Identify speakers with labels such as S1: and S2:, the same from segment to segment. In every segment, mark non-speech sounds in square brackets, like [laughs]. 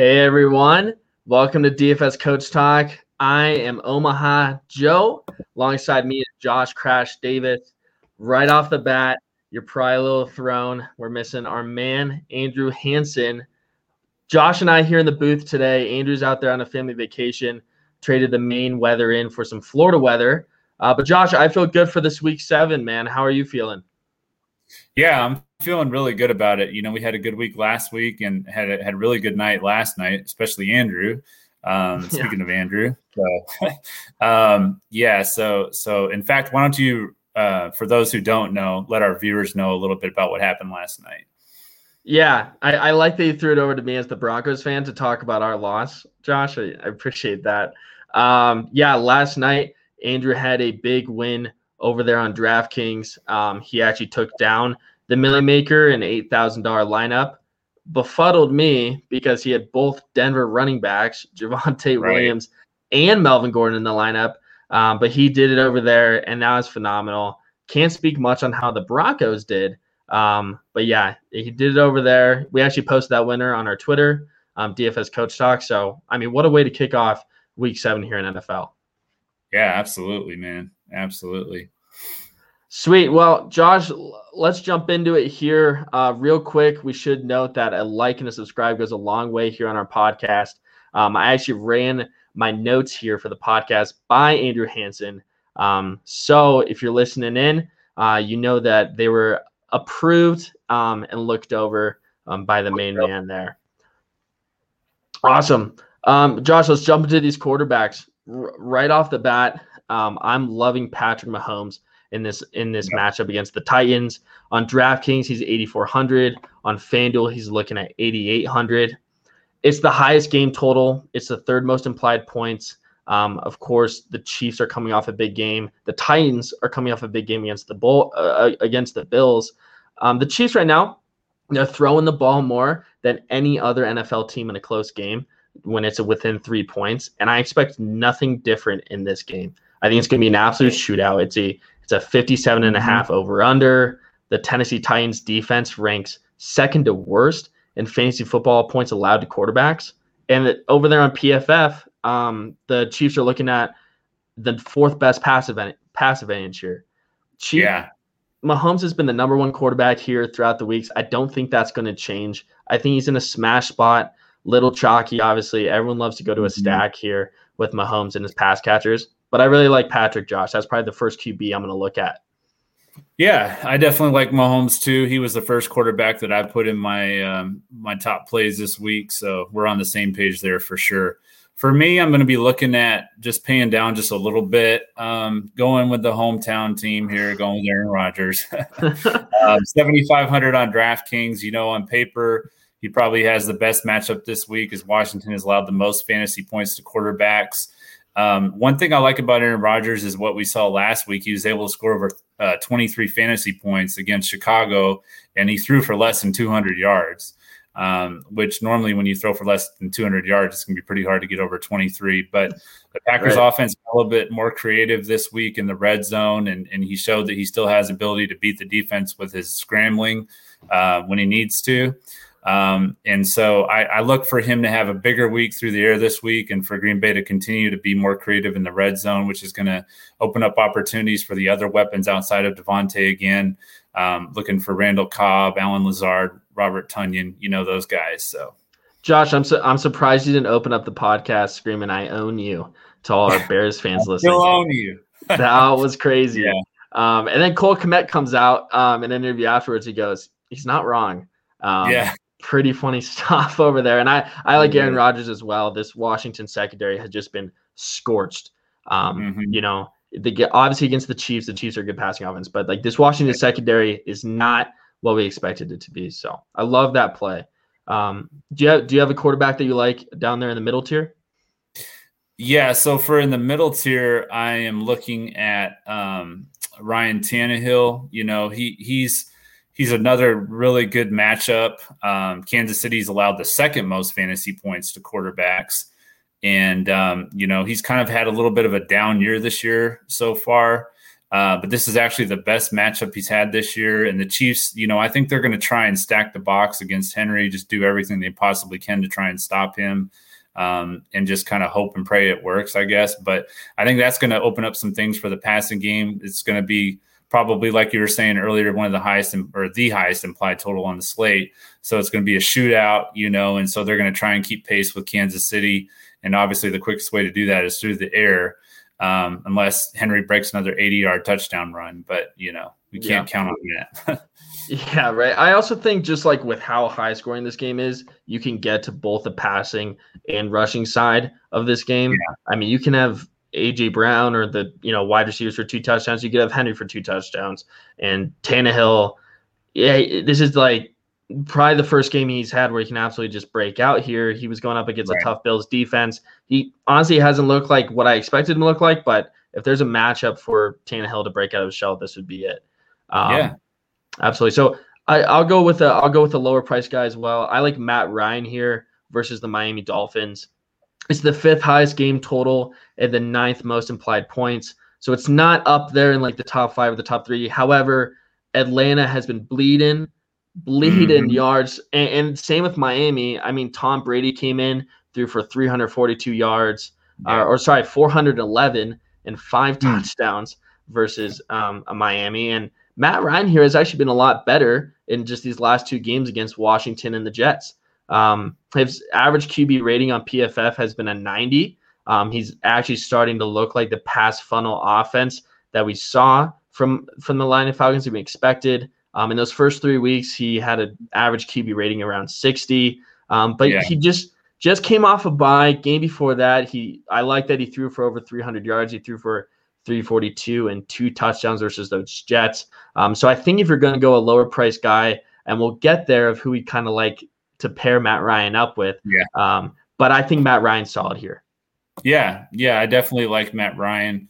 S1: Hey everyone, welcome to DFS Coach Talk. I am Omaha Joe. Alongside me is Josh Crash Davis. Right off the bat, you're probably a little thrown. We're missing our man Andrew Hanson. Josh and I here in the booth today. Andrew's out there on a family vacation. Traded the Maine weather in for some Florida weather. Uh, but Josh, I feel good for this week seven, man. How are you feeling?
S2: Yeah, I'm feeling really good about it. You know, we had a good week last week and had a, had a really good night last night, especially Andrew. Um, [laughs] speaking yeah. of Andrew, so, [laughs] um, yeah. So, so in fact, why don't you, uh, for those who don't know, let our viewers know a little bit about what happened last night.
S1: Yeah, I, I like that you threw it over to me as the Broncos fan to talk about our loss, Josh. I, I appreciate that. Um, yeah, last night Andrew had a big win over there on DraftKings. Um, he actually took down the Milly Maker an eight thousand dollar lineup. Befuddled me because he had both Denver running backs, [laughs] Javonte right. Williams and Melvin Gordon in the lineup. Um, but he did it over there, and that was phenomenal. Can't speak much on how the Broncos did. Um, but yeah, he did it over there. We actually posted that winner on our Twitter, um, DFS Coach Talk. So, I mean, what a way to kick off week seven here in NFL.
S2: Yeah, absolutely, man. Absolutely.
S1: Sweet. Well, Josh, let's jump into it here uh, real quick. We should note that a like and a subscribe goes a long way here on our podcast. Um, I actually ran my notes here for the podcast by Andrew Hanson. Um, so if you're listening in, uh, you know that they were approved um, and looked over um, by the main man there. Awesome. Um, Josh, let's jump into these quarterbacks R- right off the bat. Um, I'm loving Patrick Mahomes in this in this matchup against the Titans. On DraftKings, he's 8400. On FanDuel, he's looking at 8800. It's the highest game total. It's the third most implied points. Um, of course, the Chiefs are coming off a big game. The Titans are coming off a big game against the Bull uh, uh, against the Bills. Um, the Chiefs right now they're throwing the ball more than any other NFL team in a close game when it's within three points, and I expect nothing different in this game. I think it's going to be an absolute shootout. It's a it's a 57 and a half mm-hmm. over under. The Tennessee Titans defense ranks second to worst in fantasy football points allowed to quarterbacks. And over there on PFF, um, the Chiefs are looking at the fourth best passive pass advantage here. Chief, yeah. Mahomes has been the number one quarterback here throughout the weeks. I don't think that's going to change. I think he's in a smash spot, little chalky. Obviously, everyone loves to go to a mm-hmm. stack here with Mahomes and his pass catchers. But I really like Patrick Josh. That's probably the first QB I'm going to look at.
S2: Yeah, I definitely like Mahomes too. He was the first quarterback that I put in my um, my top plays this week, so we're on the same page there for sure for me, I'm going to be looking at just paying down just a little bit, um, going with the hometown team here, going with Aaron Rodgers. [laughs] um, 7,500 on DraftKings. You know, on paper, he probably has the best matchup this week as Washington has allowed the most fantasy points to quarterbacks. Um, one thing I like about Aaron Rodgers is what we saw last week. He was able to score over uh, 23 fantasy points against Chicago, and he threw for less than 200 yards um, which normally when you throw for less than 200 yards, it's going to be pretty hard to get over 23. But the Packers right. offense a little bit more creative this week in the red zone, and, and he showed that he still has ability to beat the defense with his scrambling uh, when he needs to. Um, and so I, I, look for him to have a bigger week through the air this week and for Green Bay to continue to be more creative in the red zone, which is going to open up opportunities for the other weapons outside of Davante again. Um, looking for Randall Cobb, Allen Lazard, Robert Tonyan, you know those guys. So,
S1: Josh, I'm su- I'm surprised you didn't open up the podcast screaming "I own you" to all our Bears [laughs] fans listening.
S2: Still own you.
S1: that was crazy. Yeah. Um, and then Cole Kmet comes out um, in an interview afterwards. He goes, "He's not wrong." Um, yeah. Pretty funny [laughs] stuff over there, and I I like Aaron Rodgers as well. This Washington secondary has just been scorched. Um, mm-hmm. You know, they get obviously against the Chiefs. The Chiefs are a good passing offense, but like this Washington secondary is not what we expected it to be. So I love that play. Um, do you have, do you have a quarterback that you like down there in the middle tier?
S2: Yeah, so for in the middle tier, I am looking at um, Ryan Tannehill. You know, he he's he's another really good matchup. Um, Kansas City's allowed the second most fantasy points to quarterbacks, and um, you know he's kind of had a little bit of a down year this year so far. Uh, but this is actually the best matchup he's had this year. And the Chiefs, you know, I think they're going to try and stack the box against Henry, just do everything they possibly can to try and stop him um, and just kind of hope and pray it works, I guess. But I think that's going to open up some things for the passing game. It's going to be probably, like you were saying earlier, one of the highest or the highest implied total on the slate. So it's going to be a shootout, you know, and so they're going to try and keep pace with Kansas City. And obviously, the quickest way to do that is through the air um, unless Henry breaks another 80 yard touchdown run. But, you know, we can't yeah. count on that. [laughs]
S1: yeah, right. I also think just like with how high scoring this game is, you can get to both the passing and rushing side of this game. Yeah. I mean, you can have AJ Brown or the you know wide receivers for two touchdowns. You could have Henry for two touchdowns and Tannehill. Yeah, this is like probably the first game he's had where he can absolutely just break out here. He was going up against right. a tough Bills defense. He honestly hasn't looked like what I expected him to look like, but if there's a matchup for Tannehill to break out of his shell, this would be it. Um, yeah, absolutely. So I, will go with a I'll go with a lower price guy as well. I like Matt Ryan here versus the Miami Dolphins. It's the fifth highest game total and the ninth most implied points. So it's not up there in like the top five or the top three. However, Atlanta has been bleeding bleeding mm-hmm. yards. And, and, same with Miami. I mean, Tom Brady came in, threw for 342 yards, yeah. uh, or sorry, 411 and five mm. touchdowns versus um, Miami. And Matt Ryan here has actually been a lot better in just these last two games against Washington and the Jets. Um, his average QB rating on PFF has been a 90. Um, he's actually starting to look like the pass funnel offense that we saw from from the line of Falcons that we expected. Um, in those first three weeks, he had an average QB rating around 60. Um, but yeah. he just just came off a bye. Game before that, he I like that he threw for over 300 yards. He threw for 342 and two touchdowns versus those Jets. Um, so I think if you're going to go a lower price guy, and we'll get there of who we kind of like to pair Matt Ryan up with.
S2: Yeah.
S1: Um, but I think Matt Ryan's solid here.
S2: Yeah, yeah, I definitely like Matt Ryan.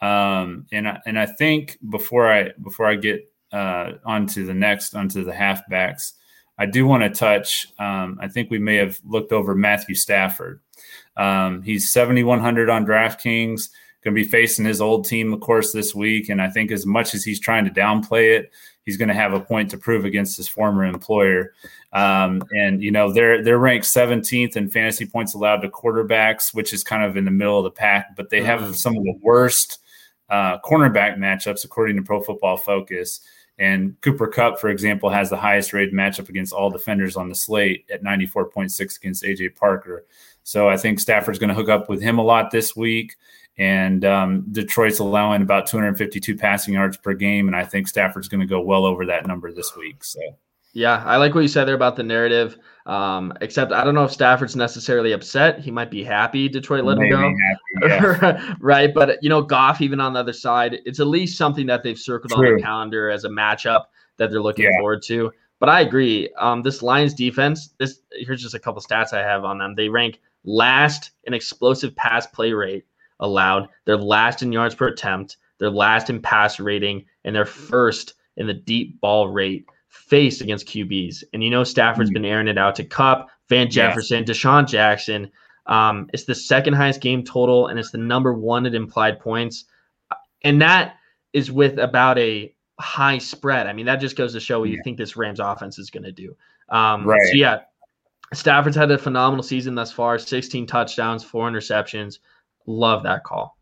S2: Um, and I, and I think before I before I get uh, onto the next, onto the halfbacks. I do want to touch. Um, I think we may have looked over Matthew Stafford. Um, he's 7,100 on DraftKings. Going to be facing his old team, of course, this week. And I think as much as he's trying to downplay it, he's going to have a point to prove against his former employer. Um, and you know they're they're ranked 17th in fantasy points allowed to quarterbacks, which is kind of in the middle of the pack. But they have mm. some of the worst uh, cornerback matchups according to Pro Football Focus. And Cooper Kupp, for example, has the highest rated matchup against all defenders on the slate at 94.6 against AJ Parker. So I think Stafford's going to hook up with him a lot this week. And um, Detroit's allowing about 252 passing yards per game. And I think Stafford's going to go well over that number this week. So
S1: yeah, I like what you said there about the narrative. Um, except I don't know if Stafford's necessarily upset. He might be happy Detroit let Maybe him go. Happy, yeah. [laughs] right. But you know, Goff, even on the other side, it's at least something that they've circled True. on the calendar as a matchup that they're looking yeah. forward to. But I agree. Um, this Lions defense, this here's just a couple stats I have on them. They rank last in explosive pass play rate allowed. They're last in yards per attempt. They're last in pass rating, and they're first in the deep ball rate faced against QBs. And you know Stafford's mm-hmm. been airing it out to Kupp, Van Jefferson, yes. DeSean Jackson. Um, it's the second highest game total, and it's the number one at implied points. And that is with about a high spread. I mean, that just goes to show what yeah. you think this Rams offense is going to do. Um, right. So, yeah, Stafford's had a phenomenal season thus far 16 touchdowns, four interceptions. Love that call.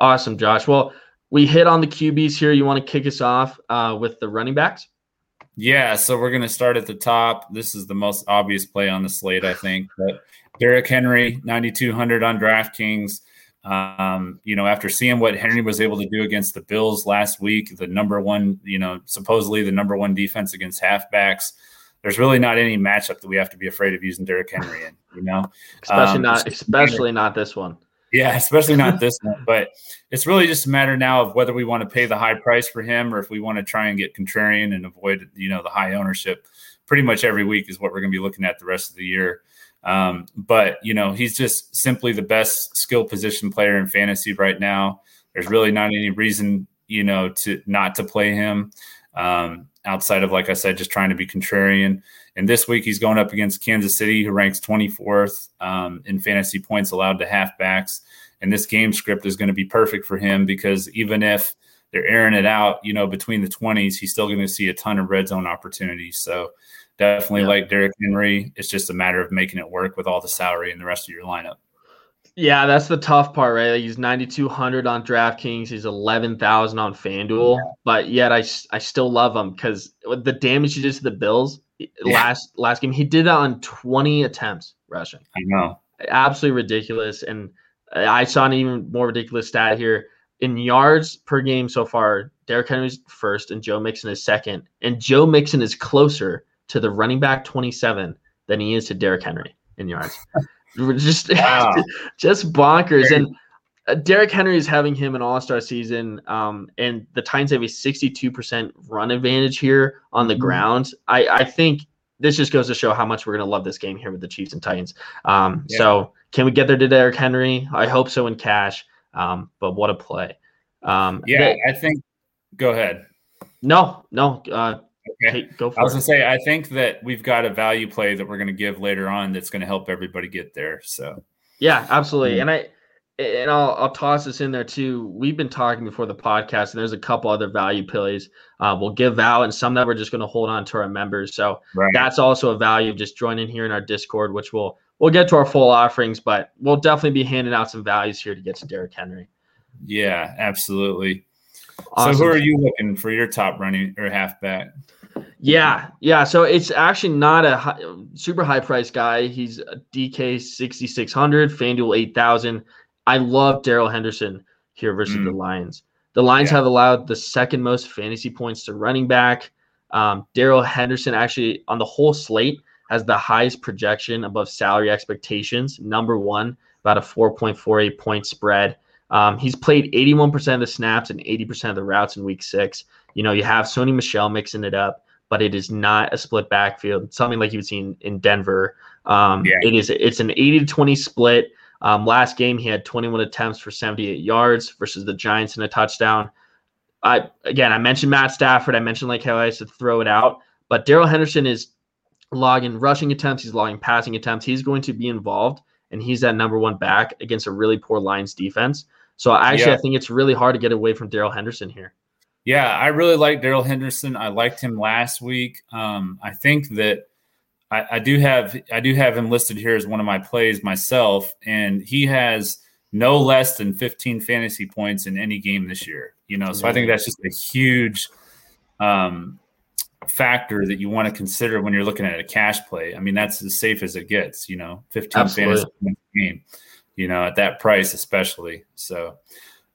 S1: Awesome, Josh. Well, we hit on the QBs here. You want to kick us off uh, with the running backs?
S2: Yeah, so we're going to start at the top. This is the most obvious play on the slate, I think. But Derrick Henry, 9,200 on DraftKings. Um, you know, after seeing what Henry was able to do against the Bills last week, the number one, you know, supposedly the number one defense against halfbacks, there's really not any matchup that we have to be afraid of using Derrick Henry in, you know,
S1: especially um, not, especially not this one.
S2: Yeah, especially not [laughs] this one. But it's really just a matter now of whether we want to pay the high price for him or if we want to try and get contrarian and avoid, you know, the high ownership. Pretty much every week is what we're going to be looking at the rest of the year. Um, but you know, he's just simply the best skill position player in fantasy right now. There's really not any reason, you know, to not to play him. Um, outside of like I said, just trying to be contrarian. And this week he's going up against Kansas City, who ranks 24th um, in fantasy points allowed to halfbacks. And this game script is going to be perfect for him because even if they're airing it out, you know, between the 20s, he's still going to see a ton of red zone opportunities. So definitely yeah. like Derrick Henry. It's just a matter of making it work with all the salary and the rest of your lineup.
S1: Yeah, that's the tough part, right? Like he's 9,200 on DraftKings. He's 11,000 on FanDuel, yeah. but yet I, I still love him because the damage he did to the Bills yeah. last last game, he did that on 20 attempts rushing.
S2: I know.
S1: Absolutely ridiculous. And I saw an even more ridiculous stat here. In yards per game so far, Derrick Henry's first and Joe Mixon is second. And Joe Mixon is closer to the running back 27 than he is to Derrick Henry in yards. [laughs] just wow. [laughs] just bonkers. And uh, Derrick Henry is having him an All Star season, um, and the Titans have a 62% run advantage here on the mm-hmm. ground. I, I think this just goes to show how much we're going to love this game here with the Chiefs and Titans. Um, yeah. So, can we get there to Derrick Henry? I hope so in cash. Um, but what a play! Um,
S2: yeah, they, I think. Go ahead.
S1: No, no. Uh,
S2: Okay. go for I was going to say, I think that we've got a value play that we're going to give later on that's going to help everybody get there. So,
S1: yeah, absolutely. Mm-hmm. And I, and I'll, I'll toss this in there too. We've been talking before the podcast, and there's a couple other value plays uh, we'll give out, and some that we're just going to hold on to our members. So right. that's also a value of just joining here in our Discord, which we'll we'll get to our full offerings, but we'll definitely be handing out some values here to get to Derrick Henry.
S2: Yeah, absolutely. Awesome. So who are you looking for your top running or halfback?
S1: Yeah, yeah. So it's actually not a high, super high price guy. He's a DK sixty six hundred, FanDuel eight thousand. I love Darrell Henderson here versus mm. the Lions. The Lions yeah. have allowed the second most fantasy points to running back. Um, Darrell Henderson actually on the whole slate has the highest projection above salary expectations. Number one, about a four point four eight point spread. Um, he's played 81% of the snaps and 80% of the routes in week six. You know, you have Sony Michel mixing it up but it is not a split backfield, something like you've seen in Denver. Um, yeah. It is it's an 80 to 20 split. Um, last game he had 21 attempts for 78 yards versus the Giants in a touchdown. I again I mentioned Matt Stafford. I mentioned like how I used to throw it out, but Darrell Henderson is logging rushing attempts. He's logging passing attempts. He's going to be involved, and he's that number one back against a really poor Lions defense. So actually, yeah. I think it's really hard to get away from Darrell Henderson here.
S2: Yeah, I really like Daryl Henderson. I liked him last week. Um, I think that I, I, do have I do have him listed here as one of my plays myself, and he has no less than 15 fantasy points in any game this year. You know, so I think that's just a huge um, factor that you want to consider when you're looking at a cash play. I mean, that's as safe as it gets. You know, 15 Absolutely. fantasy points game. You know, at that price especially. So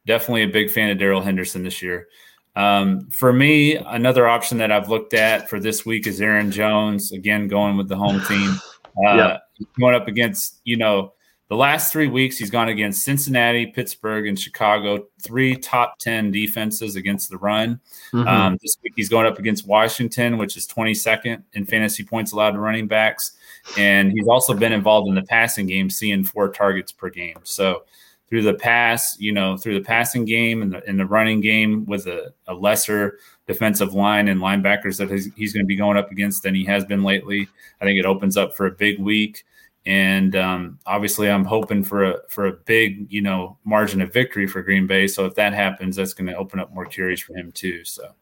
S2: definitely a big fan of Darrell Henderson this year. Um, for me, another option that I've looked at for this week is Aaron Jones. Again, going with the home [sighs] team. Uh, yeah. Going up against, you know, the last three weeks, he's gone against Cincinnati, Pittsburgh, and Chicago, three top 10 defenses against the run. Mm-hmm. Um, this week, he's going up against Washington, which is 22nd in fantasy points allowed to running backs. And he's also been involved in the passing game, seeing four targets per game. So, through the pass, you know, through the passing game and the, in the running game with a, a, lesser defensive line and linebackers that he's, he's going to be going up against than he has been lately. I think it opens up for a big week. And um, obviously, I'm hoping for a for a big, you know, margin of victory for Green Bay. So if that happens, that's going to open up more carries for him too. So.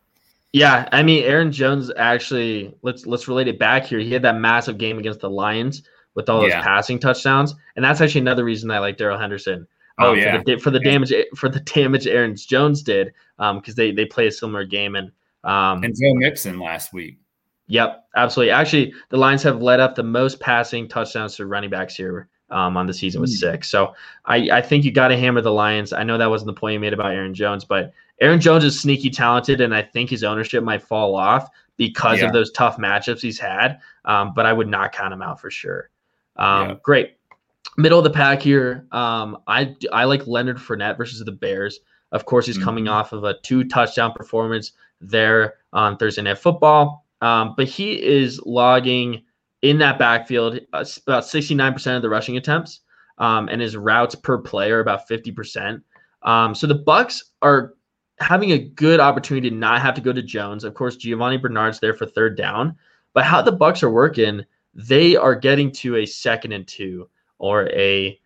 S1: Yeah, I mean, Aaron Jones actually let's let's relate it back here. He had that massive game against the Lions with all those yeah. passing touchdowns, and that's actually another reason I like Darrell Henderson. Oh yeah, for the, for the damage for the [laughs] damage Aaron Jones did, because um, they they play a similar game and um,
S2: and Joe Mixon last week.
S1: Yep, absolutely. Actually, the Lions have led up the most passing touchdowns to running backs here um, on the season with mm. six. So I, I think you got to hammer the Lions. I know that wasn't the point you made about Aaron Jones, but Aaron Jones is sneaky talented, and I think his ownership might fall off because yeah. of those tough matchups he's had. Um, but I would not count him out for sure. Um, yeah. Great middle of the pack here. Um, I I like Leonard Fournette versus the Bears. Of course, he's mm-hmm. coming off of a two touchdown performance there on Thursday Night Football. Um, but he is logging in that backfield uh, about 69% of the rushing attempts, um, and his routes per play are about 50%. Um, so the Bucs are having a good opportunity to not have to go to Jones. Of course, Giovani Bernard's there for third down, but how the Bucs are working, they are getting to a second and two or a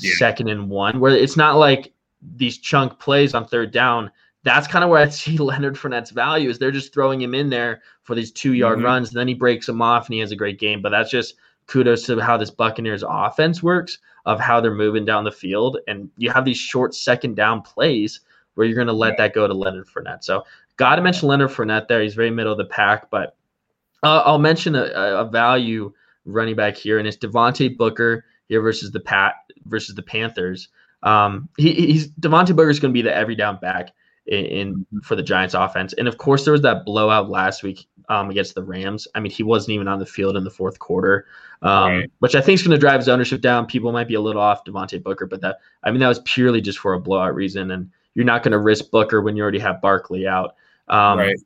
S1: yeah. second and one, where it's not like these chunk plays on third down. that's kind of where I see [laughs] Leonard Fournette's value is they're just throwing him in there for these two yard mm-hmm. runs, and then he breaks them off and he has a great game. But that's just kudos to how this Buccaneers offense works of how they're moving down the field, and you have these short second down plays where you're going to let that go to Leonard Fournette. So got to mention Leonard Fournette there. He's very middle of the pack, but uh, I'll mention a, a, value running back here, and it's Devontae Booker here versus the Pat versus the Panthers. Um, he, he's Devontae Booker is going to be the every down back in, in, for the Giants offense. And of course, there was that blowout last week um, against the Rams. I mean, he wasn't even on the field in the fourth quarter, um, right. which I think is going to drive his ownership down. People might be a little off Devontae Booker, but that I mean that was purely just for a blowout reason, and you're not going to risk Booker when you already have Barkley out. Um, right.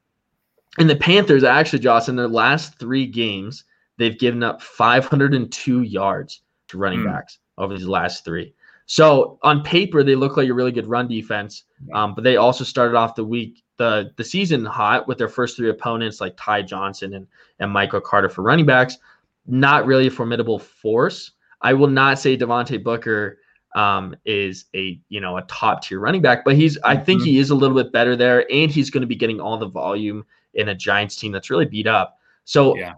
S1: And the Panthers actually, Josh, in their last three games, they've given up 502 yards to running mm. backs over these last three. So on paper, they look like a really good run defense, um, but they also started off the week the the season hot with their first three opponents like Ty Johnson and and Michael Carter for running backs. Not really a formidable force. I will not say Devontae Booker um, is a you know a top tier running back, but he's I think mm-hmm. he is a little bit better there, and he's going to be getting all the volume in a Giants team that's really beat up. So yeah.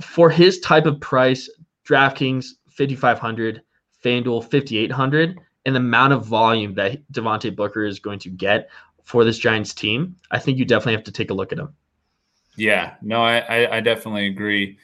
S1: for his type of price, DraftKings fifty five hundred, FanDuel fifty eight hundred, and the amount of volume that Devontae Booker is going to get for this Giants team, I think you definitely have to take a look at him.
S2: Yeah, no, I I, definitely agree.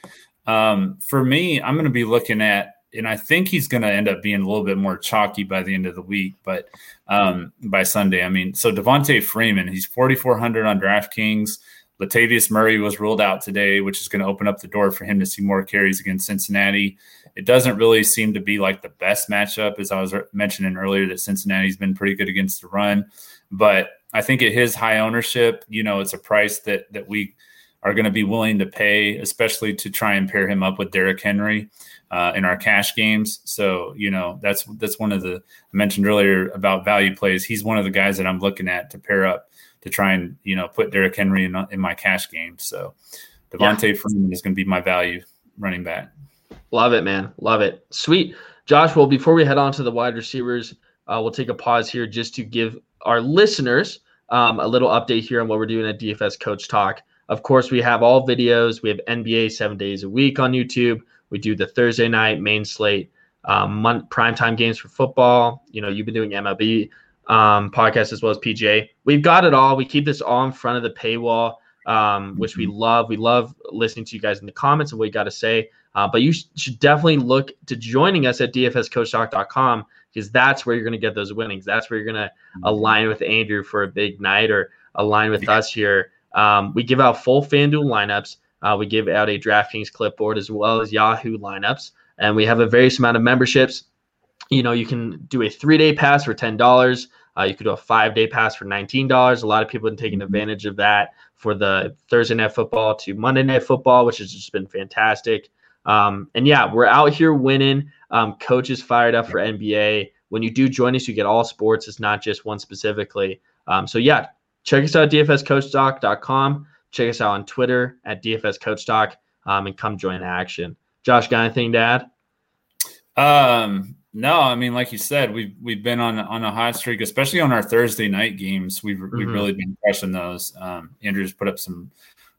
S2: Um, for me, I'm going to be looking at and I think he's going to end up being a little bit more chalky by the end of the week, but um, by Sunday, I mean, so Devonta Freeman, he's 4,400 on DraftKings. Latavius Murray was ruled out today, which is going to open up the door for him to see more carries against Cincinnati. It doesn't really seem to be like the best matchup, as I was mentioning earlier, that Cincinnati's been pretty good against the run. But I think at his high ownership, you know, it's a price that that we are going to be willing to pay, especially to try and pair him up with Derrick Henry uh, in our cash games. So you know that's that's one of the I mentioned earlier about value plays. He's one of the guys that I'm looking at to pair up to try and you know put Derrick Henry in, in my cash game. So Devonta yeah. Freeman is going to be my value running back.
S1: Love it, man. Love it. Sweet, Josh. Well, before we head on to the wide receivers, uh, we'll take a pause here just to give our listeners um, a little update here on what we're doing at DFS Coach Talk. Of course, we have all videos. We have NBA seven days a week on YouTube. We do the Thursday night main slate, um, month, primetime games for football. You know, you've been doing MLB um, podcast as well as PGA. We've got it all. We keep this all in front of the paywall, um, which we love. We love listening to you guys in the comments and what you got to say. Uh, but you sh- should definitely look to joining us at dfscoachtalk.com because that's where you're going to get those winnings. That's where you're going to mm-hmm. align with Andrew for a big night or align with yeah. us here. Um, we give out full FanDuel lineups. Uh, we give out a DraftKings clipboard as well as Yahoo lineups, and we have a various amount of memberships. You know, you can do a three day pass for ten dollars. Uh, you could do a five day pass for nineteen dollars. A lot of people have been taking mm-hmm. advantage of that for the Thursday night football to Monday night football, which has just been fantastic. Um, and yeah, we're out here winning. Um, coaches fired up for NBA. When you do join us, you get all sports. It's not just one specifically. Um, so yeah, check us out dfscoachtalk.com. Check us out on Twitter at dfscoachtalk, um, and come join the action. Josh, got anything to add?
S2: Um, no, I mean, like you said, we've we've been on on a hot streak, especially on our Thursday night games. We've mm-hmm. we've really been crushing those. Um, Andrew's put up some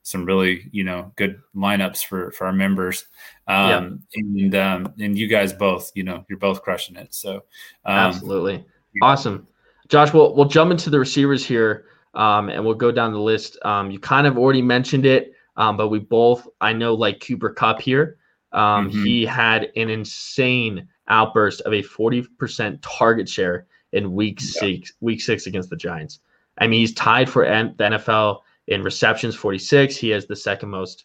S2: some really you know good lineups for for our members, um, yeah. and um, and you guys both, you know, you're both crushing it. So
S1: um, absolutely awesome, Josh. We'll we'll jump into the receivers here um, and we'll go down the list. Um, you kind of already mentioned it, um, but we both, I know, like Cooper Kupp here. Um, mm-hmm. He had an insane outburst of a 40% target share in week yeah. six, week six against the Giants. I mean, he's tied for the NFL in receptions, 46. He has the second most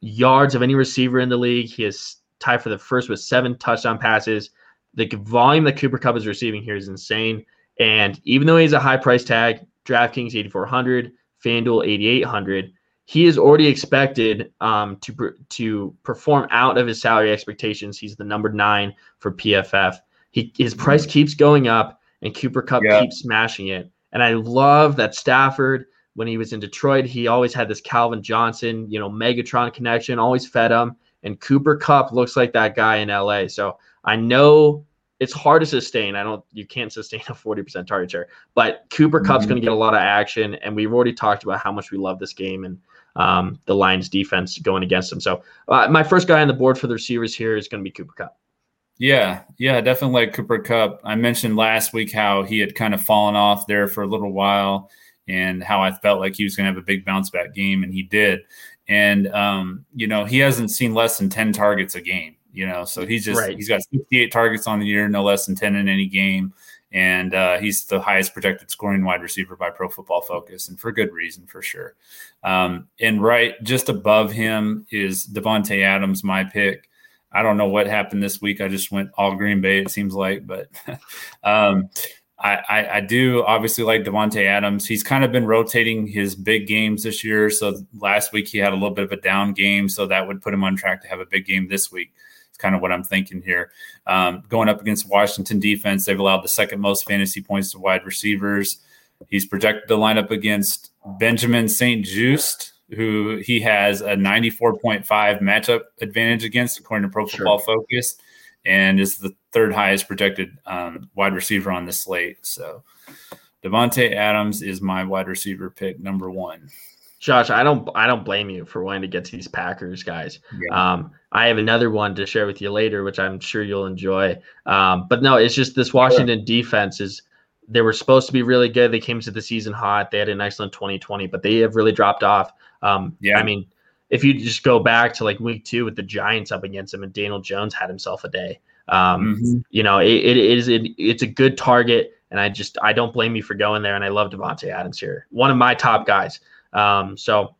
S1: yards of any receiver in the league. He is tied for the first with seven touchdown passes. The volume that Cooper Kupp is receiving here is insane. And even though he's a high price tag, DraftKings 8,400, FanDuel 8,800. He is already expected um, to to perform out of his salary expectations. He's the number nine for PFF. He his price keeps going up, and Cooper Kupp yeah. keeps smashing it. And I love that Stafford, when he was in Detroit, he always had this Calvin Johnson, you know, Megatron connection, always fed him. And Cooper Kupp looks like that guy in LA. So I know it's hard to sustain. I don't you can't sustain a 40% target share. But Cooper Kupp's
S2: Mhm.
S1: going to get a lot of action, and we've already talked about how much we love this game and um, the Lions defense going against them. So uh, my first guy on the board for the receivers here is going to be Cooper Kupp.
S2: Yeah, yeah, definitely like Cooper Kupp. I mentioned last week how he had kind of fallen off there for a little while and how I felt like he was going to have a big bounce back game, and he did. And, um, you know, he hasn't seen less than 10 targets a game, you know, so he's just,
S1: Right.
S2: he's got 68 targets on the year, no less than 10 in any game. And uh, he's the highest projected scoring wide receiver by Pro Football Focus, and for good reason, for sure. Um, and right just above him is Davante Adams, my pick. I don't know what happened this week. I just went all Green Bay, it seems like, but [laughs] um, I, I, I do obviously like Davante Adams. He's kind of been rotating his big games this year. So last week he had a little bit of a down game, so that would put him on track to have a big game this week. It's kind of what I'm thinking here. Um, going up against Washington defense, they've allowed the second most fantasy points to wide receivers. He's projected to line up against Benjamin St-Juste, who he has a 94.5 matchup advantage against, according to Pro
S1: Sure.
S2: Football Focus, and is the third highest projected um, wide receiver on the slate. So Davante Adams is my wide receiver pick number one.
S1: Josh, I don't I don't blame you for wanting to get to these Packers guys.
S2: Yeah.
S1: Um, I have another one to share with you later, which I'm sure you'll enjoy. Um, but no, it's just this Washington defense is they were supposed to be really good. They came to the season hot. They had an excellent 2020, but they have really dropped off. Um,
S2: Yeah.
S1: I mean, if you just go back to like week two with the Giants up against him and Daniel Jones had himself a day. Um,
S2: Mhm.
S1: you know, it, it is it, it's a good target, and I just I don't blame you for going there. And I love Davante Adams here, one of my top guys. Um, so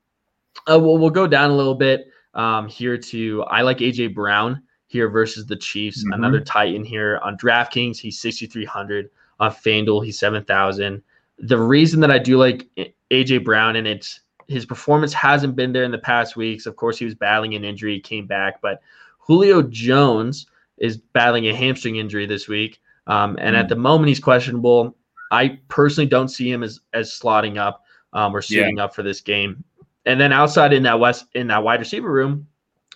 S1: uh, we'll we'll go down a little bit um, here to I like AJ Brown here versus the Chiefs,
S2: Mhm.
S1: another Titan here on DraftKings. He's sixty three hundred on FanDuel. He's seven thousand. The reason that I do like AJ Brown and it's his performance hasn't been there in the past weeks. Of course, he was battling an injury, came back, but Julio Jones is battling a hamstring injury this week, um, and at
S2: Mm.
S1: the moment he's questionable. I personally don't see him as as slotting up um, or suiting up for this game. And then outside in that west in that wide receiver room,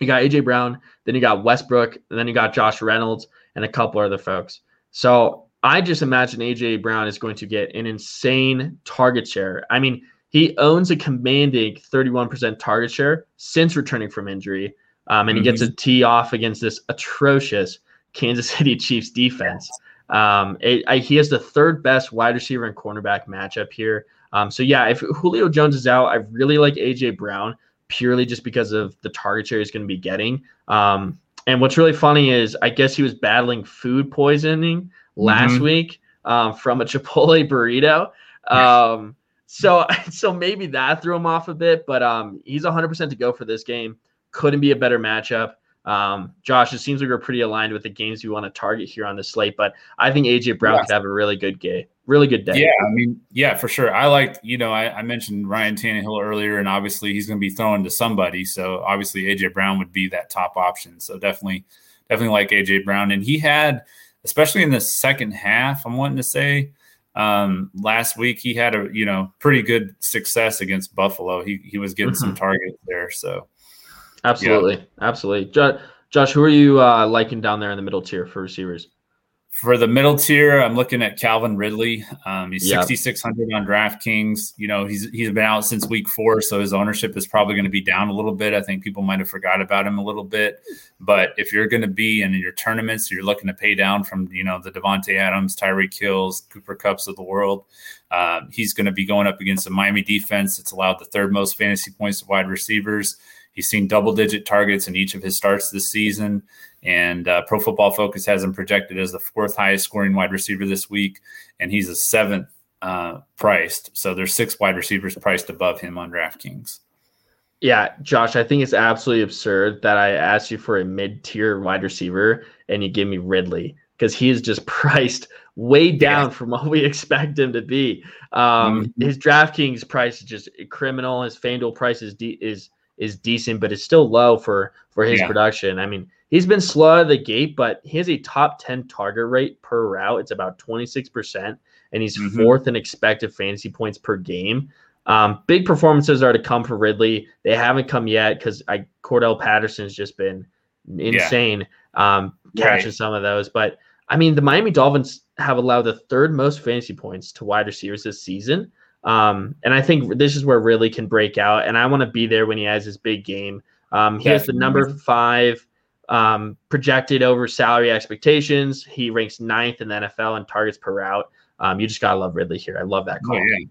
S1: you got AJ Brown, then you got Westbrook, and then you got Josh Reynolds and a couple other folks. So I just imagine AJ Brown is going to get an insane target share. I mean, he owns a commanding 31% target share since returning from injury. Um, and he gets a tee off against this atrocious Kansas [laughs] City Chiefs defense. Um, it, I, he has the third best wide receiver and cornerback matchup here. Um, so yeah, if Julio Jones is out, I really like AJ Brown purely just because of the target share he's going to be getting. Um, and what's really funny is I guess he was battling food poisoning last
S2: Mhm.
S1: week um, from a Chipotle burrito. Um, so [laughs] so maybe that threw him off a bit, but um, he's 100% to go for this game. Couldn't be a better matchup. Um, Josh, it seems like we're pretty aligned with the games we want to target here on the slate, but I think AJ Brown
S2: Yes.
S1: could have a really good game, really good day.
S2: Yeah, I mean, yeah, for sure. I like, you know, I, I mentioned Ryan Tannehill earlier, and obviously he's going to be throwing to somebody. So obviously AJ Brown would be that top option. So definitely, definitely like AJ Brown. And he had, especially in the second half, I'm wanting to say, um, last week he had a you know pretty good success against Buffalo. He he was getting some targets there. So
S1: Absolutely, absolutely. Jo- Josh, who are you uh, liking down there in the middle tier for receivers?
S2: For the middle tier, I'm looking at Calvin Ridley. Um, he's
S1: Yep.
S2: 6,600 on DraftKings. You know, he's he's been out since week four, so his ownership is probably going to be down a little bit. I think people might have forgot about him a little bit. But if you're going to be in your tournaments, you're looking to pay down from you know the Davante Adams, Tyreek Hills, Cooper Kupps of the world. Um, he's going to be going up against a Miami defense that's allowed the third most fantasy points to wide receivers. He's seen double digit targets in each of his starts this season. And uh, Pro Football Focus has him projected as the fourth highest scoring wide receiver this week. And he's a seventh uh, priced. So there's six wide receivers priced above him on DraftKings.
S1: Yeah, Josh, I think it's absolutely absurd that I asked you for a mid-tier wide receiver and you give me Ridley because he is just [laughs] priced way down from what we [laughs] expect him to be. Um,
S2: Mhm.
S1: His DraftKings price is just criminal. His FanDuel price is de- is is decent, but it's still low for for his
S2: Yeah.
S1: production. I mean, he's been slow out of the gate, but he has a top ten target rate per route. It's about twenty six percent, and he's
S2: Mhm.
S1: fourth in expected fantasy points per game. Um, big performances are to come for Ridley. They haven't come yet because I Cordarrelle Patterson's just been insane um, catching
S2: Right.
S1: some of those. But I mean, the Miami Dolphins have allowed the third most fantasy points to wide receivers this season. Um, and I think this is where Ridley can break out. And I want to be there when he has his big game. Um, he has the number five um, projected over salary expectations. He ranks ninth in the NFL in targets per route. Um, you just gotta love Ridley here. I love that oh, call. Oh, yeah.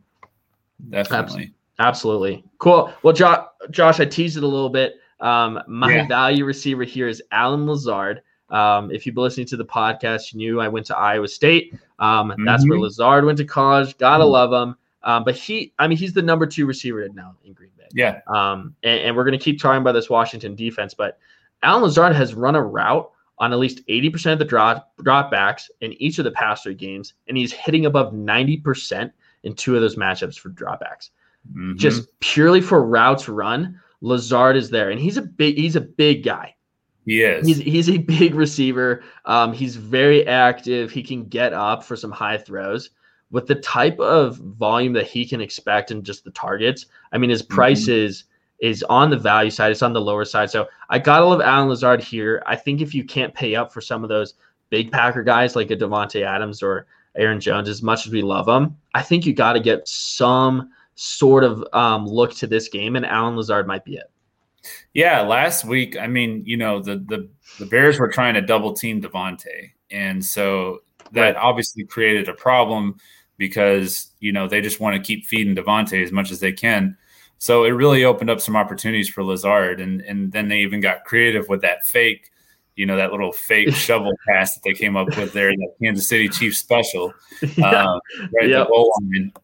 S2: Definitely.
S1: Absolutely. Cool. Well, jo- Josh, I teased it a little bit. Um, my yeah. value receiver here is Allen Lazard. Um, if you've been listening to the podcast, you knew I went to Iowa State. Um, mm-hmm. That's where mm-hmm. Lazard went to college. Gotta mm-hmm. love him. Um, but he, I mean, he's the number two receiver now in Green Bay.
S2: Yeah.
S1: Um, and, and we're going to keep talking about this Washington defense, but Allen Lazard has run a route on at least 80% of the drop dropbacks in each of the past three games, and he's hitting above 90% in two of those matchups for dropbacks. Mm-hmm. Just purely for routes run, Lazard is there, and he's a big he's a big guy.
S2: He is.
S1: He's he's a big receiver. Um, he's very active. He can get up for some high throws. With the type of volume that he can expect and just the targets, I mean, his price mm-hmm. is is on the value side. It's on the lower side. So I gotta love Allen Lazard here. I think if you can't pay up for some of those big Packer guys like a Davante Adams or Aaron Jones, as much as we love them, I think you got to get some sort of um, look to this game, and Allen Lazard might be it.
S2: Yeah, last week, I mean, you know, the the, the Bears were trying to double team Davante, and so that right. obviously created a problem because you know they just want to keep feeding Davante as much as they can. So it really opened up some opportunities for Lazard, and and then they even got creative with that fake, you know, that little fake [laughs] shovel pass that they came up with there, that Kansas City Chiefs special, [laughs] yeah. um, right yep.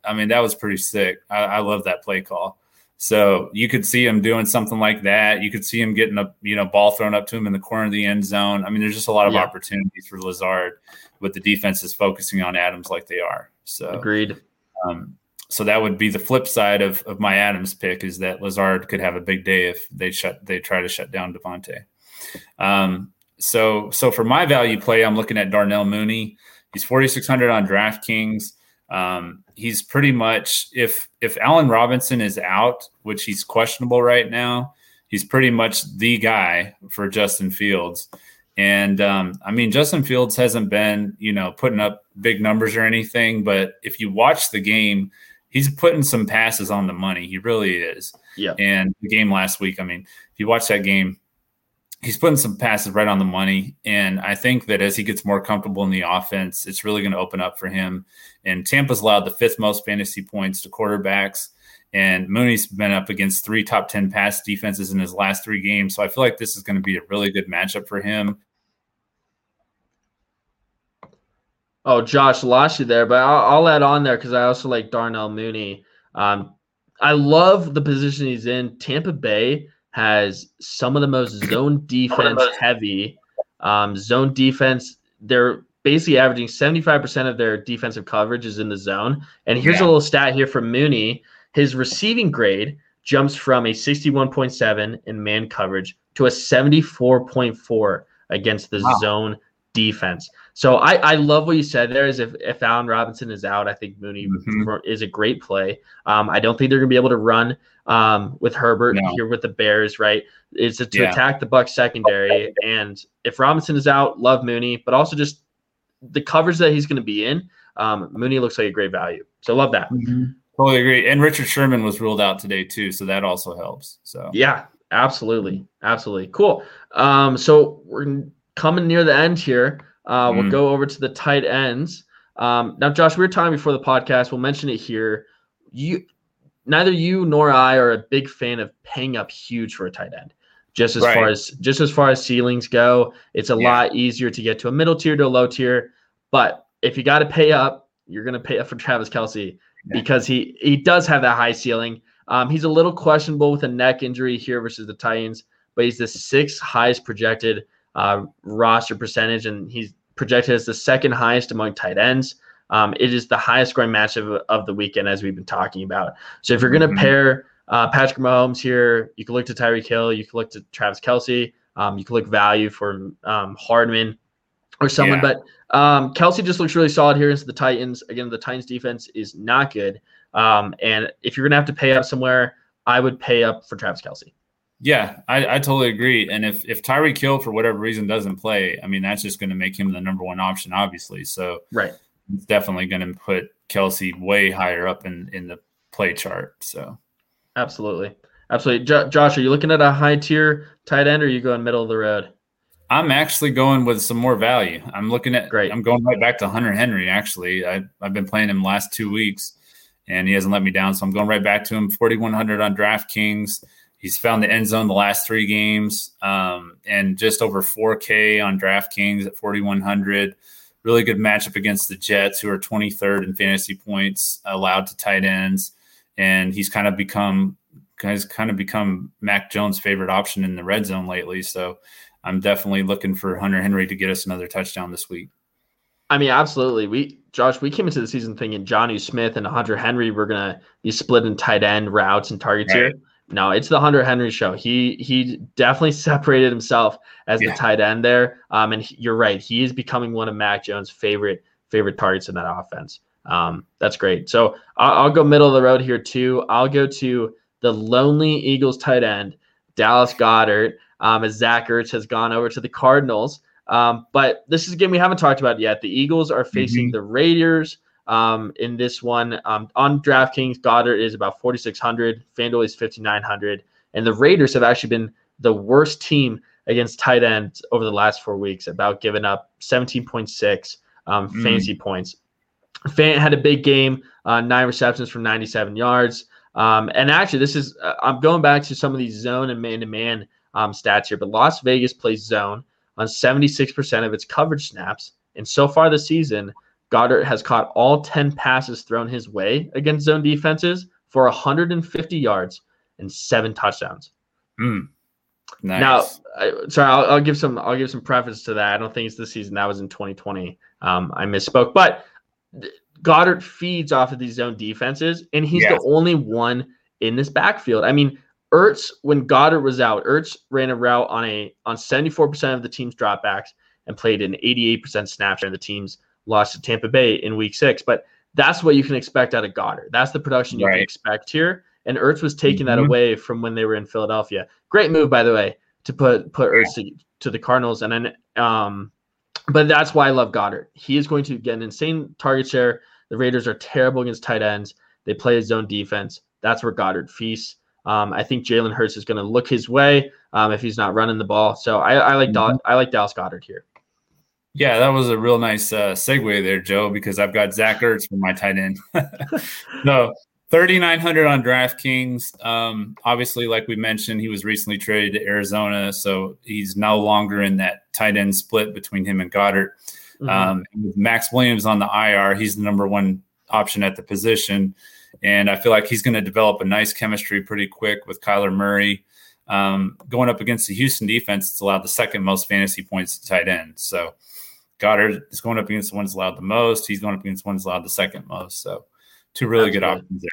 S2: I mean, that was pretty sick. I, I love that play call. So you could see him doing something like that. You could see him getting a you know ball thrown up to him in the corner of the end zone. I mean, there's just a lot of yeah. opportunities for Lazard with the defenses focusing on Adams like they are. So
S1: agreed.
S2: Um, so that would be the flip side of, of my Adams pick is that Lazard could have a big day if they shut they try to shut down Davante. Um, so so for my value play, I'm looking at Darnell Mooney. He's 4600 on DraftKings. Um, he's pretty much if if Allen Robinson is out, which he's questionable right now, he's pretty much the guy for Justin Fields. And um, I mean, Justin Fields hasn't been, you know, putting up big numbers or anything, but if you watch the game, he's putting some passes on the money. He really is.
S1: Yeah.
S2: And the game last week, I mean, if you watch that game, he's putting some passes right on the money. And I think that as he gets more comfortable in the offense, it's really going to open up for him. And Tampa's allowed the fifth most fantasy points to quarterbacks. And Mooney's been up against three top 10 pass defenses in his last three games. So I feel like this is going to be a really good matchup for him.
S1: Oh, Josh lost you there, but I'll, I'll add on there because I also like Darnell Mooney. Um, I love the position he's in. Tampa Bay has some of the most zone defense heavy um, zone defense. They're basically averaging 75% of their defensive coverage is in the zone. And here's yeah. a little stat here from Mooney. His receiving grade jumps from a 61.7 in man coverage to a 74.4 against the wow. zone defense. So I, I love what you said there. Is if, if Allen Robinson is out, I think Mooney mm-hmm. is a great play. Um, I don't think they're going to be able to run um, with Herbert no. here with the Bears. Right, it's to, yeah. attack the Bucs secondary, and if Robinson is out, love Mooney, but also just the coverage that he's going to be in. Um, Mooney looks like a great value. So love that.
S2: Mm-hmm. Totally agree. And Richard Sherman was ruled out today too, so that also helps. So
S1: yeah, absolutely, absolutely, cool. Um, so we're coming near the end here. Uh, mm. We'll go over to the tight ends. Um, now, Josh, we were talking before the podcast. We'll mention it here. You, neither you nor I are a big fan of paying up huge for a tight end. Just as right. far as just as far as ceilings go, it's a yeah. lot easier to get to a middle tier to a low tier. But if you got to pay up, you're going to pay up for Travis Kelce yeah. because he he does have that high ceiling. Um, he's a little questionable with a neck injury here versus the Titans, but he's the sixth highest projected uh, roster percentage, and he's projected as the second highest among tight ends. Um, it is the highest scoring match of, of the weekend, as we've been talking about. So if you're going to mm-hmm. pair uh, Patrick Mahomes here, you can look to Tyreek Hill, you can look to Travis Kelce, um, you can look value for um, Hardman or someone. Yeah. But um, Kelce just looks really solid here into the Titans. Again, the Titans defense is not good. Um, and if you're going to have to pay up somewhere, I would pay up for Travis Kelce.
S2: Yeah, I, I totally agree. And if if Tyreek Hill for whatever reason doesn't play, I mean that's just going to make him the number one option, obviously. So
S1: right,
S2: it's definitely going to put Kelce way higher up in in the play chart. So
S1: absolutely, absolutely. Jo- Josh, are you looking at a high tier tight end, or are you going middle of the road?
S2: I'm actually going with some more value. I'm looking at
S1: great.
S2: I'm going right back to Hunter Henry. Actually, I, I've been playing him last two weeks, and he hasn't let me down. So I'm going right back to him. 4100 on DraftKings. He's found the end zone the last three games, um, and just over 4K on DraftKings at 4100. Really good matchup against the Jets, who are 23rd in fantasy points allowed to tight ends, and he's kind of become has kind of become Mac Jones' favorite option in the red zone lately. So I'm definitely looking for Hunter Henry to get us another touchdown this week.
S1: I mean, absolutely. We Josh, we came into the season thinking Jonnu Smith and Hunter Henry were gonna be split in tight end routes and targets right. here. No, it's the Hunter Henry show. He he definitely [laughs] separated himself as yeah. the tight end there. Um, and he, you're right, he is becoming one of Mac Jones' favorite favorite targets in that offense. Um, that's great. So I'll, I'll go middle of the road here too. I'll go to the lonely Eagles tight end, Dallas Goedert, um, as Zach Ertz has gone over to the Cardinals. Um, but this is a game we haven't talked about yet. The Eagles are facing mm-hmm. the Raiders. Um, in this one um, on DraftKings, Goedert is about 4,600. FanDuel is 5,900. And the Raiders have actually been the worst team against tight ends over the last four weeks, about giving up 17.6 um, mm. fantasy points. Fant had a big game, uh, nine receptions for 97 yards. Um, and actually, this is, uh, I'm going back to some of these zone and man to man stats here, but Las Vegas plays zone on 76% of its coverage snaps. And so far this season, Goedert has caught all 10 passes thrown his way against zone defenses for 150 yards and seven touchdowns.
S2: Mm,
S1: nice. Now, I, sorry, I'll, I'll, give some. I'll give some preface to that. I don't think it's this season. That was in 2020. Um, I misspoke. But Goedert feeds off of these zone defenses, and he's yes. the only one in this backfield. I mean, Ertz, when Goedert was out, Ertz ran a route on a on 74% of the team's dropbacks and played an 88% snap share, and the team's lost to Tampa Bay in week six. But that's what you can expect out of Goedert. That's the production you right. can expect here. And Ertz was taking mm-hmm. that away from when they were in Philadelphia. Great move, by the way, to put put Ertz to, to the Cardinals. And then, um, but that's why I love Goedert. He is going to get an insane target share. The Raiders are terrible against tight ends. They play a zone defense. That's where Goedert feasts. Um, I think Jalen Hurts is going to look his way um, if he's not running the ball. So I, I like mm-hmm. I like Dallas Goedert here.
S2: Yeah, that was a real nice uh, segue there, Joe, because I've got Zach Ertz for my tight end. [laughs] no, 3,900 on DraftKings. Um, obviously, like we mentioned, he was recently traded to Arizona, so he's no longer in that tight end split between him and Goedert. Mm-hmm. Um, with Maxx Williams on the IR, he's the number one option at the position. And I feel like he's going to develop a nice chemistry pretty quick with Kyler Murray. Um, going up against the Houston defense, it's allowed the second most fantasy points to tight end. So, Goedert is going up against the ones allowed the most. He's going up against the ones allowed the second most. So two really absolutely. good options there.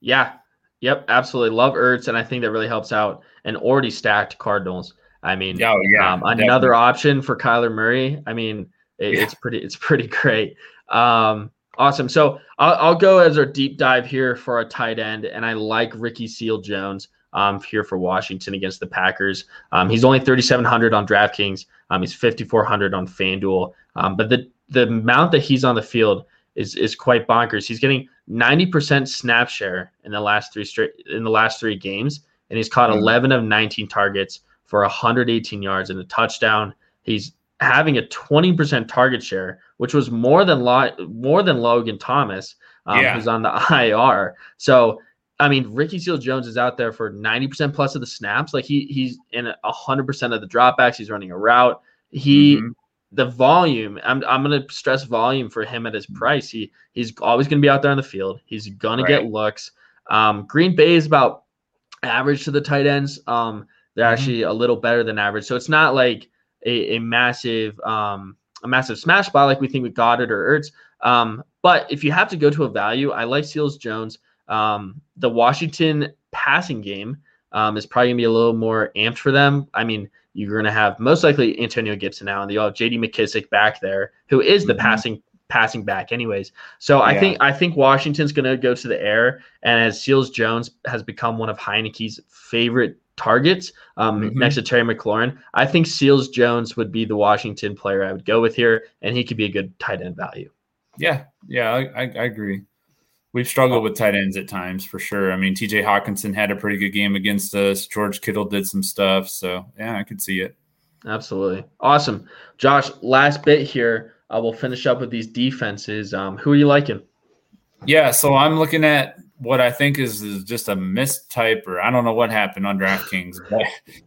S1: Yeah. Yep. Absolutely. Love Ertz. And I think that really helps out an already stacked Cardinals. I mean,
S2: oh, yeah,
S1: um, another option for Kyler Murray. I mean, it, yeah. it's pretty, it's pretty great. Um, awesome. So I'll, I'll, go as our deep dive here for a tight end, and I like Ricky Seal Jones um, here for Washington against the Packers. Um, he's only 3,700 on DraftKings. Um, he's 5,400 on FanDuel. Um, but the the amount that he's on the field is is quite bonkers. He's getting 90% snap share in the last three straight in the last three games, and he's caught mm-hmm. 11 of 19 targets for 118 yards and a touchdown. He's having a 20% target share, which was more than Lo- more than Logan Thomas, um, yeah. who's on the [laughs] IR. So I mean, Ricky Seals Jones is out there for 90% plus of the snaps. Like he he's in 100% of the dropbacks. He's running a route. He mm-hmm. the volume. I'm I'm gonna stress volume for him at his price. He he's always gonna be out there on the field. He's gonna right. get looks. Um, Green Bay is about average to the tight ends. Um, they're mm-hmm. actually a little better than average. So it's not like a, a massive um a massive smash spot like we think with Goedert or Ertz. Um, but if you have to go to a value, I like Seals Jones. Um, the Washington passing game um, is probably going to be a little more amped for them. I mean, you're going to have most likely Antonio Gibson now, and you have J.D. McKissick back there, who is the mm-hmm. passing passing back, anyways. So yeah. I think I think Washington's going to go to the air, and as Seals Jones has become one of Heinicke's favorite targets um, mm-hmm. next to Terry McLaurin. I think Seals Jones would be the Washington player I would go with here, and he could be a good tight end value.
S2: Yeah, yeah, I, I, I agree. We've struggled with tight ends at times for sure. I mean, TJ Hockenson had a pretty good game against us. George Kittle did some stuff. So, yeah, I could see it.
S1: Absolutely. Awesome. Josh, last bit here. Uh, we'll finish up with these defenses. Um, who are you liking?
S2: Yeah, so I'm looking at what I think is, is just a mistype, or I don't know what happened on DraftKings. [laughs]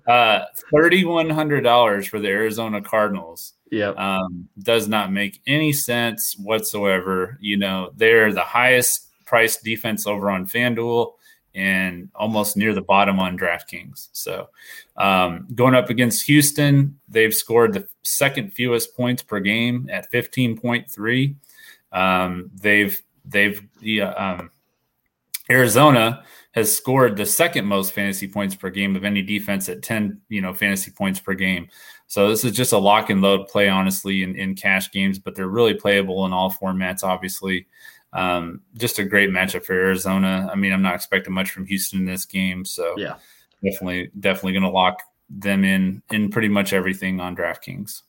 S2: But, uh, $3,100 for the Arizona Cardinals.
S1: Yeah.
S2: Um, does not make any sense whatsoever. You know, they're the highest priced defense over on FanDuel and almost near the bottom on DraftKings. So, um, going up against Houston, they've scored the second fewest points per game at 15.3. Um, they've they've yeah, um, Arizona has scored the second most fantasy points per game of any defense at 10, you know, fantasy points per game. So this is just a lock and load play, honestly, in, in cash games, but they're really playable in all formats, obviously. Um, just a great matchup for Arizona. I mean, I'm not expecting much from Houston in this game, so
S1: yeah,
S2: definitely, definitely going to lock them in in pretty much everything on DraftKings.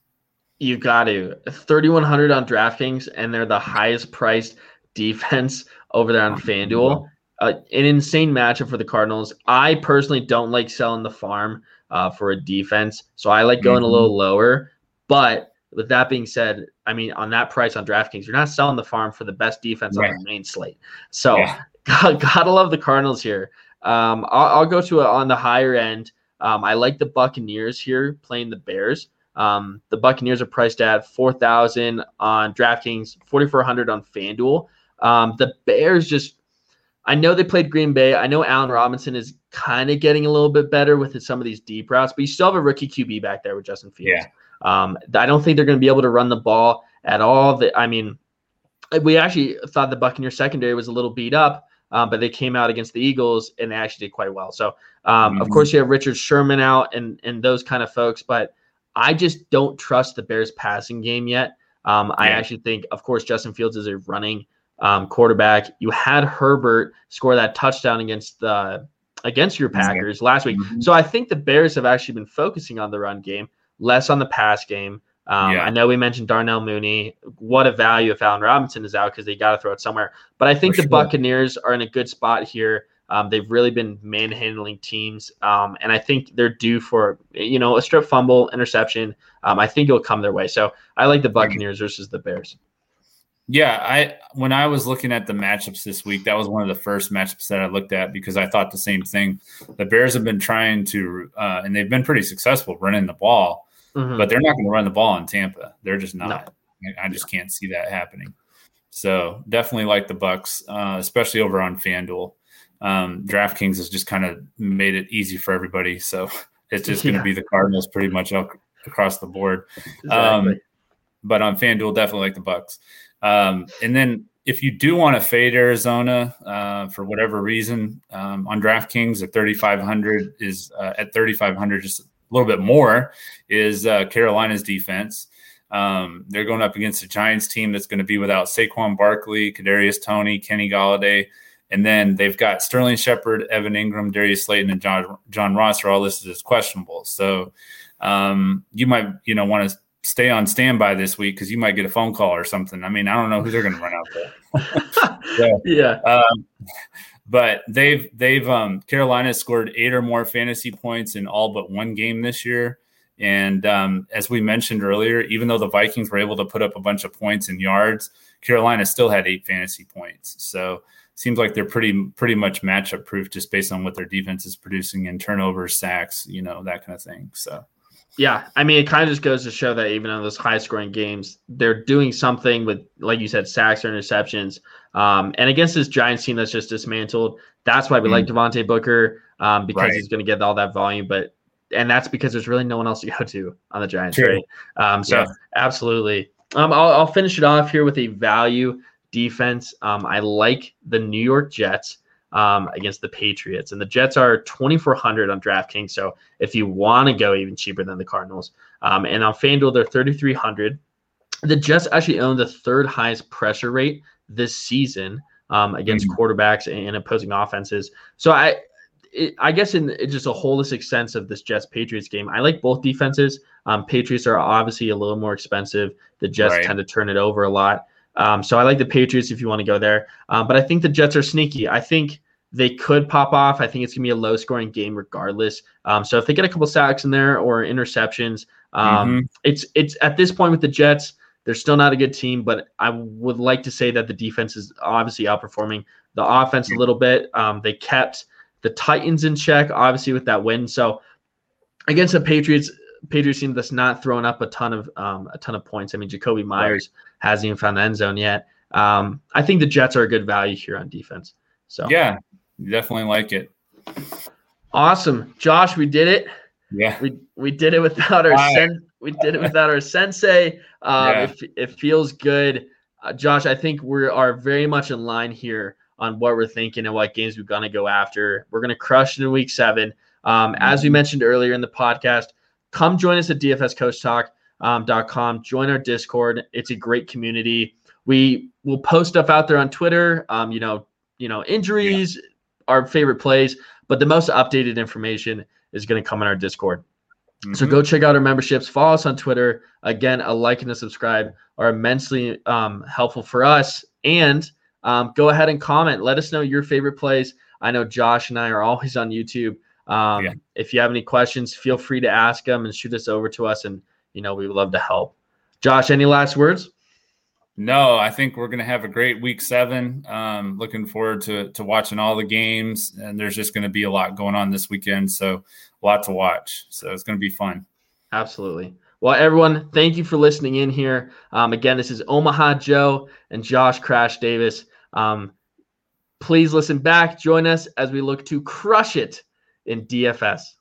S1: You got to 3100 on DraftKings, and they're the highest priced defense over there on FanDuel. Uh, an insane matchup for the Cardinals. I personally don't like selling the farm uh, for a defense, so I like going mm-hmm. a little lower. But with that being said, I mean, on that price on DraftKings, you're not selling the farm for the best defense right. on the main slate. So, yeah. [laughs] God, gotta love the Cardinals here. Um, I'll, I'll, go to a, on the higher end. Um, I like the Buccaneers here playing the Bears. Um, the Buccaneers are priced at four thousand on DraftKings, forty four hundred on FanDuel. Um, the Bears just, I know they played Green Bay. I know Allen Robinson is kind of getting a little bit better with some of these deep routes, but you still have a rookie QB back there with Justin Fields.
S2: Yeah.
S1: Um, I don't think they're going to be able to run the ball at all. I mean, we actually thought the Buccaneer secondary was a little beat up, um, but they came out against the Eagles and they actually did quite well. So, um, mm-hmm. of course, you have Richard Sherman out and and those kind of folks, but I just don't trust the Bears passing game yet. Um, yeah. I actually think, of course, Justin Fields is a running um, quarterback. You had Herbert score that touchdown against the against your Packers last week. Mm-hmm. So I think the Bears have actually been focusing on the run game less on the pass game. Um, yeah. I know we mentioned Darnell Mooney. What a value if Allen Robinson is out because they got to throw it somewhere. But I think For the sure. Buccaneers are in a good spot here. Um, they've really been manhandling teams, um, and I think they're due for you know a strip fumble, interception. Um, I think it'll come their way. So I like the Buccaneers versus the Bears.
S2: Yeah, I when I was looking at the matchups this week, that was one of the first matchups that I looked at because I thought the same thing. The Bears have been trying to, uh, and they've been pretty successful running the ball, mm-hmm. but they're not going to run the ball in Tampa. They're just not. No. I just can't see that happening. So definitely like the Bucs, uh, especially over on FanDuel. Um, DraftKings has just kind of made it easy for everybody, so [laughs] it's just going to yeah. be the Cardinals pretty much across the board. Exactly. Um, but on FanDuel, definitely like the Bucs. Um, and then if you do want to fade Arizona uh, for whatever reason um, on DraftKings at 3,500 is uh, at 3,500, just little bit more is uh, Carolina's defense. Um, they're going up against a Giants team that's going to be without Saquon Barkley, Kadarius Toney, Kenny Golladay, and then they've got Sterling Shepard, Evan Engram, Darius Slayton, and John John Ross are all listed as questionable. So um, you might you know want to stay on standby this week because you might get a phone call or something. I mean, I don't know who they're going to run out
S1: there. [laughs] so, yeah.
S2: Um, but they've they've um, Carolina scored eight or more fantasy points in all but one game this year. And um, as we mentioned earlier, even though the Vikings were able to put up a bunch of points and yards, Carolina still had eight fantasy points. So seems like they're pretty pretty much matchup proof just based on what their defense is producing in turnovers, sacks, you know, that kind of thing. So
S1: yeah, I mean, it kind of just goes to show that even in those high scoring games, they're doing something with, like you said, sacks or interceptions. Um, and against this Giants team that's just dismantled, that's why we mm. like Devontae Booker um, because right. he's going to get all that volume. But and that's because there's really no one else to go to on the Giants, True. right? Um, so yeah. absolutely. Um, I'll, I'll, finish it off here with a value defense. Um, I like the New York Jets um, against the Patriots. And the Jets are 2,400 on DraftKings. So if you want to go even cheaper than the Cardinals, um, and on FanDuel, they're 3,300. The Jets actually own the third highest pressure rate this season um, against mm-hmm. quarterbacks and opposing offenses. So I, it, I guess in, just a holistic sense of this Jets Patriots game, I like both defenses. Um, Patriots are obviously a little more expensive. The Jets
S2: Right.
S1: tend to turn it over a lot. Um, so I like the Patriots if you want to go there. Um, but I think the Jets are sneaky. I think they could pop off. I think it's gonna be a low scoring game regardless. Um, so if they get a couple sacks in there or interceptions, um,
S2: Mhm.
S1: it's it's at this point with the Jets, they're still not a good team. But I would like to say that the defense is obviously outperforming the offense a little bit. Um, they kept the Titans in check, obviously with that win. So against the Patriots, Patriots team that's not throwing up a ton of um, a ton of points. I mean, Jakobi Meyers hasn't even found the end zone yet. Um, I think the Jets are a good value here on defense. So
S2: Yeah, definitely like it.
S1: awesome, Josh, we did it.
S2: Yeah.
S1: We we did it without our sen- we did it without our sensei. Um,
S2: Yeah.
S1: it, it feels good, uh, Josh. I think we are very much in line here on what we're thinking and what games we're gonna go after. We're gonna crush it in week seven. Um, as we mentioned earlier in the podcast, come join us at dfscoachtalk.com. Join our Discord. It's a great community. We will post stuff out there on Twitter. Um, you know, you know, injuries, our favorite plays, but the most updated information is going to come in our Discord. So
S2: Mhm.
S1: go check out our memberships. Follow us on Twitter. Again, a like and a subscribe are immensely um, helpful for us. And um, go ahead and comment. Let us know your favorite plays. I know Josh and I are always on YouTube. Um,
S2: Yeah.
S1: If you have any questions, feel free to ask them and shoot us over to us. And you know we would love to help. Josh, any last words?
S2: No, I think we're going to have a great week seven. Um, looking forward to to watching all the games, and there's just going to be a lot going on this weekend, so a lot to watch. So it's going to be fun.
S1: Absolutely. Well, everyone, thank you for listening in here. Um, again, this is Omaha Joe and Josh Crash Davis. Um, please listen back. Join us as we look to crush it in DFS.